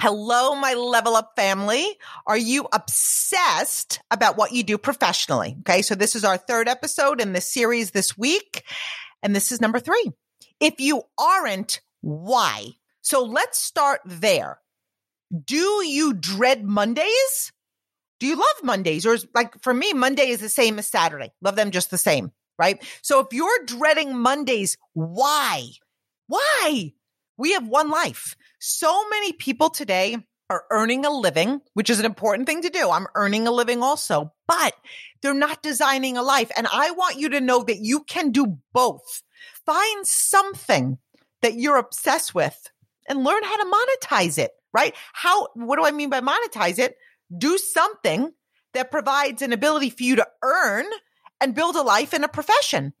Hello, my level up family. Are you obsessed about what you do professionally? Okay. So this is our third episode in the series this week. And this is number three. If you aren't, why? So let's start there. Do you dread Mondays? Do you love Mondays? Or is, like for me, Monday is the same as Saturday. Love them just the same, right? So if you're dreading Mondays, why? Why? We have one life. So many people today are earning a living, which is an important thing to do. I'm earning a living also, but they're not designing a life. And I want you to know that you can do both. Find something that you're obsessed with and learn how to monetize it, right? How, what do I mean by monetize it? Do something that provides an ability for you to earn and build a life in a profession.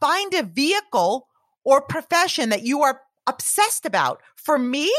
Find a vehicle or profession that you are obsessed about. For me,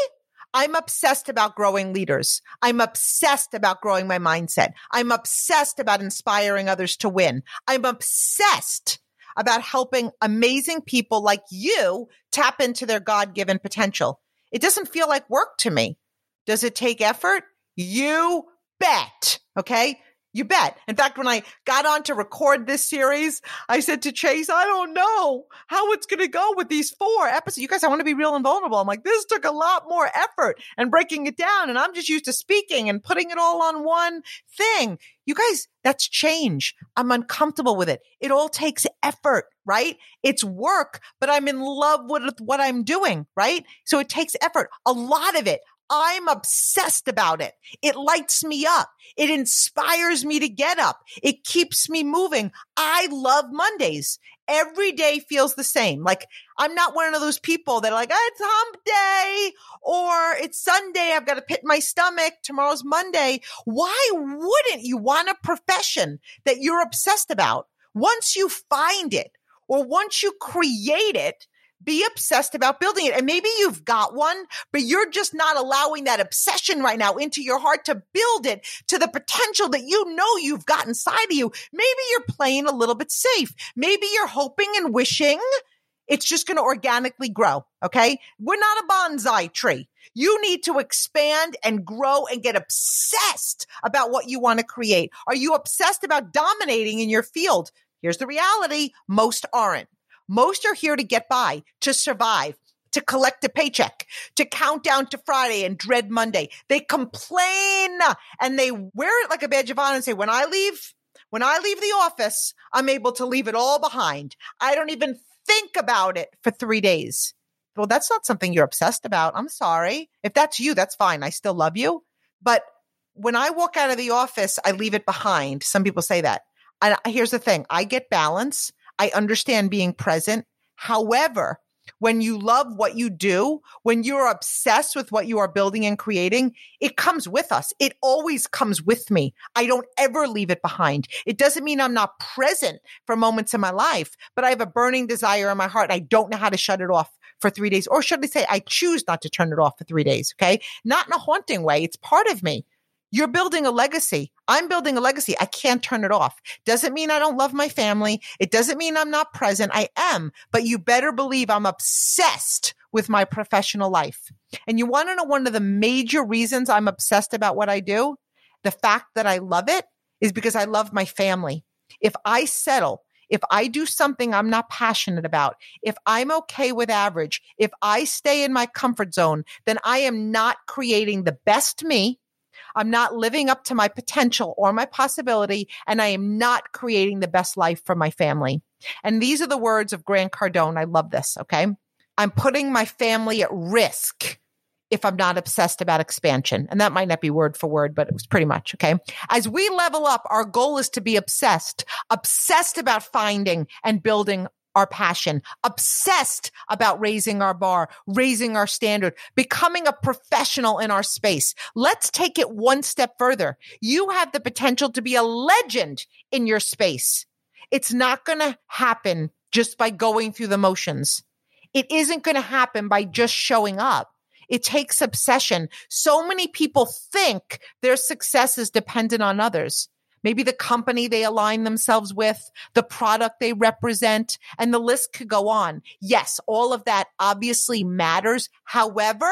I'm obsessed about growing leaders. I'm obsessed about growing my mindset. I'm obsessed about inspiring others to win. I'm obsessed about helping amazing people like you tap into their God given potential. It doesn't feel like work to me. Does it take effort? You bet. Okay. You bet. In fact, when I got on to record this series, I said to Chase, I don't know how it's going to go with these four episodes. You guys, I want to be real and vulnerable. I'm like, this took a lot more effort and breaking it down. And I'm just used to speaking and putting it all on one thing. You guys, that's change. I'm uncomfortable with it. It all takes effort, right? It's work, but I'm in love with what I'm doing, right? So it takes effort. A lot of it. I'm obsessed about it. It lights me up. It inspires me to get up. It keeps me moving. I love Mondays. Every day feels the same. Like I'm not one of those people that are like, oh, it's hump day or it's Sunday. I've got to pit my stomach. Tomorrow's Monday. Why wouldn't you want a profession that you're obsessed about? Once you find it or once you create it, be obsessed about building it. And maybe you've got one, but you're just not allowing that obsession right now into your heart to build it to the potential that you know you've got inside of you. Maybe you're playing a little bit safe. Maybe you're hoping and wishing it's just going to organically grow. Okay. We're not a bonsai tree. You need to expand and grow and get obsessed about what you want to create. Are you obsessed about dominating in your field? Here's the reality. Most aren't. Most are here to get by, to survive, to collect a paycheck, to count down to Friday and dread Monday. They complain and they wear it like a badge of honor and say, when I leave, when I leave the office, I'm able to leave it all behind. I don't even think about it for three days. Well, that's not something you're obsessed about. I'm sorry. If that's you, that's fine. I still love you. But when I walk out of the office, I leave it behind. Some people say that. And here's the thing I get balance. I understand being present. However, when you love what you do, when you're obsessed with what you are building and creating, it comes with us. It always comes with me. I don't ever leave it behind. It doesn't mean I'm not present for moments in my life, but I have a burning desire in my heart. I don't know how to shut it off for three days. Or should I say, I choose not to turn it off for three days. Okay. Not in a haunting way. It's part of me. You're building a legacy. I'm building a legacy. I can't turn it off. Doesn't mean I don't love my family. It doesn't mean I'm not present. I am, but you better believe I'm obsessed with my professional life. And you want to know one of the major reasons I'm obsessed about what I do? The fact that I love it is because I love my family. If I settle, if I do something I'm not passionate about, if I'm okay with average, if I stay in my comfort zone, then I am not creating the best me I'm not living up to my potential or my possibility, and I am not creating the best life for my family. And these are the words of Grant Cardone. I love this. Okay. I'm putting my family at risk if I'm not obsessed about expansion. And that might not be word for word, but it was pretty much okay. As we level up, our goal is to be obsessed, obsessed about finding and building our passion, obsessed about raising our bar, raising our standard, becoming a professional in our space. Let's take it one step further. You have the potential to be a legend in your space. It's not going to happen just by going through the motions. It isn't going to happen by just showing up. It takes obsession. So many people think their success is dependent on others maybe the company they align themselves with, the product they represent, and the list could go on. Yes, all of that obviously matters. However,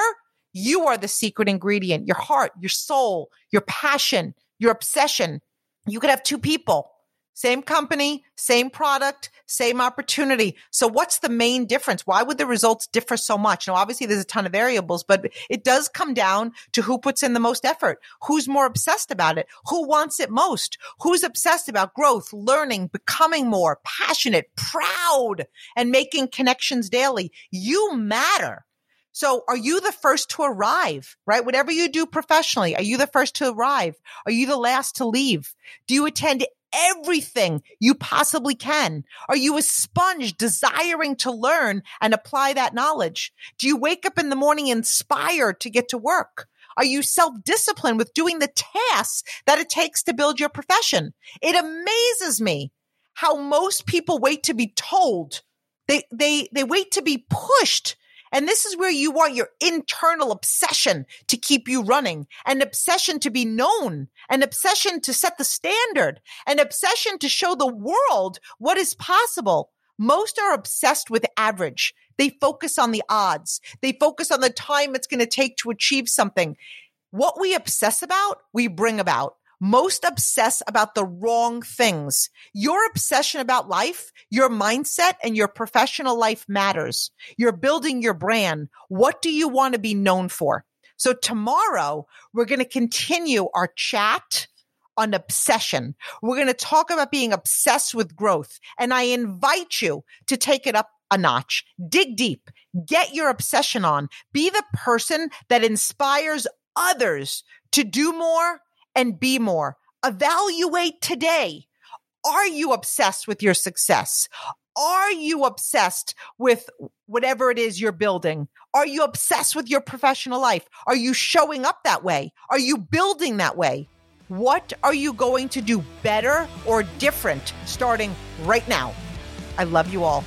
you are the secret ingredient, your heart, your soul, your passion, your obsession. You could have two people same company, same product, same opportunity. So what's the main difference? Why would the results differ so much? Now, obviously there's a ton of variables, but it does come down to who puts in the most effort, who's more obsessed about it, who wants it most, who's obsessed about growth, learning, becoming more passionate, proud, and making connections daily. You matter. So are you the first to arrive, right? Whatever you do professionally, are you the first to arrive? Are you the last to leave? Do you attend everything you possibly can? Are you a sponge desiring to learn and apply that knowledge? Do you wake up in the morning inspired to get to work? Are you self-disciplined with doing the tasks that it takes to build your profession? It amazes me how most people wait to be told. They, they, they wait to be pushed and this is where you want your internal obsession to keep you running, an obsession to be known, an obsession to set the standard, an obsession to show the world what is possible. Most are obsessed with average. They focus on the odds. They focus on the time it's going to take to achieve something. What we obsess about, we bring about most obsess about the wrong things. Your obsession about life, your mindset and your professional life matters. You're building your brand. What do you want to be known for? So tomorrow we're going to continue our chat on obsession. We're going to talk about being obsessed with growth. And I invite you to take it up a notch, dig deep, get your obsession on, be the person that inspires others to do more and be more. Evaluate today. Are you obsessed with your success? Are you obsessed with whatever it is you're building? Are you obsessed with your professional life? Are you showing up that way? Are you building that way? What are you going to do better or different starting right now? I love you all.